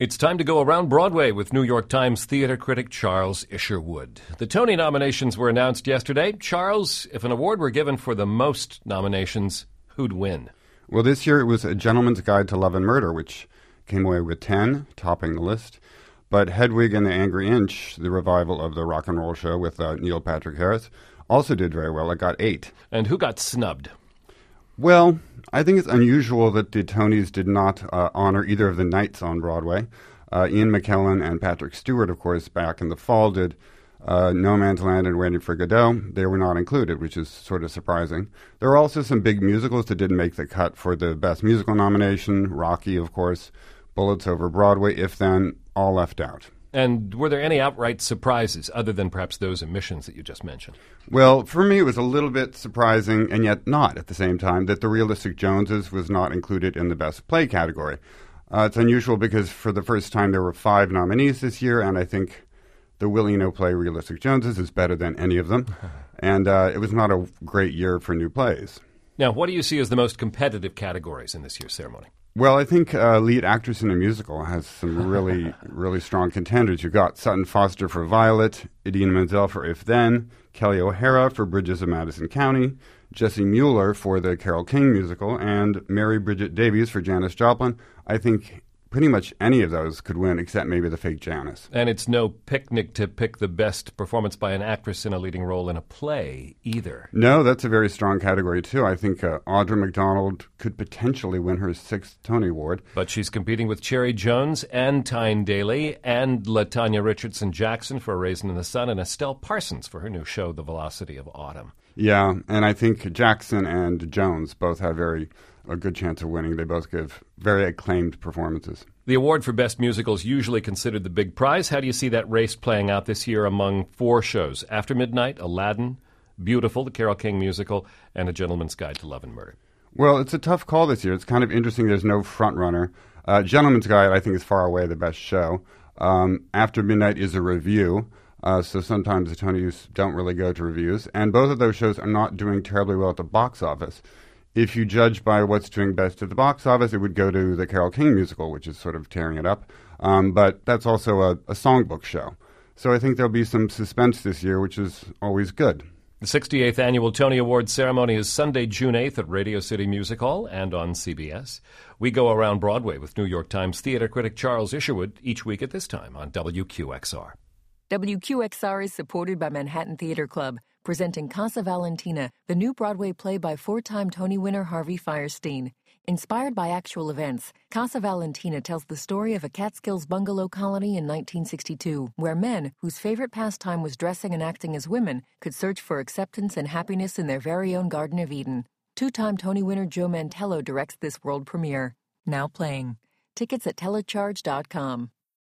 It's time to go around Broadway with New York Times theater critic Charles Isherwood. The Tony nominations were announced yesterday. Charles, if an award were given for the most nominations, who'd win? Well, this year it was A Gentleman's Guide to Love and Murder, which came away with 10, topping the list. But Hedwig and the Angry Inch, the revival of the rock and roll show with uh, Neil Patrick Harris, also did very well. It got eight. And who got snubbed? Well, I think it's unusual that the Tonys did not uh, honor either of the Knights on Broadway. Uh, Ian McKellen and Patrick Stewart, of course, back in the fall did uh, No Man's Land and Waiting for Godot. They were not included, which is sort of surprising. There were also some big musicals that didn't make the cut for the Best Musical nomination. Rocky, of course, Bullets Over Broadway, If Then, all left out. And were there any outright surprises other than perhaps those omissions that you just mentioned? Well, for me, it was a little bit surprising, and yet not at the same time, that The Realistic Joneses was not included in the Best Play category. Uh, it's unusual because for the first time there were five nominees this year, and I think the Will Eno play Realistic Joneses is better than any of them. and uh, it was not a great year for new plays. Now, what do you see as the most competitive categories in this year's ceremony? Well, I think uh, lead actress in a musical has some really, really strong contenders. You've got Sutton Foster for Violet, Idina Menzel for If Then, Kelly O'Hara for Bridges of Madison County, Jessie Mueller for the Carole King musical, and Mary Bridget Davies for Janis Joplin. I think pretty much any of those could win except maybe the fake Janis. And it's no picnic to pick the best performance by an actress in a leading role in a play either. No, that's a very strong category too. I think uh, Audra McDonald could potentially win her sixth Tony Award. But she's competing with Cherry Jones and Tyne Daly and LaTanya Richardson Jackson for A Raisin in the Sun and Estelle Parsons for her new show The Velocity of Autumn. Yeah, and I think Jackson and Jones both have very a good chance of winning. They both give very acclaimed performances. The award for Best Musical is usually considered the big prize. How do you see that race playing out this year among four shows? After Midnight, Aladdin, Beautiful, the Carole King musical, and A Gentleman's Guide to Love and Murder. Well, it's a tough call this year. It's kind of interesting. There's no front runner. Uh, Gentleman's Guide, I think, is far away the best show. Um, After Midnight is a revue. Uh, so sometimes the Tonys don't really go to revues. And both of those shows are not doing terribly well at the box office if you judge by what's doing best at the box office, it would go to the Carole King musical, which is sort of tearing it up. Um, but that's also a, a songbook show. So I think there'll be some suspense this year, which is always good. The 68th annual Tony Awards ceremony is Sunday, June 8th at Radio City Music Hall and on CBS. We go around Broadway with New York Times theater critic Charles Isherwood each week at this time on WQXR. WQXR is supported by Manhattan Theater Club presenting Casa Valentina, the new Broadway play by four time Tony winner Harvey Fierstein. Inspired by actual events, Casa Valentina tells the story of a Catskills bungalow colony in 1962, where men, whose favorite pastime was dressing and acting as women, could search for acceptance and happiness in their very own Garden of Eden. Two time Tony winner Joe Mantello directs this world premiere. Now playing. Tickets at telecharge.com.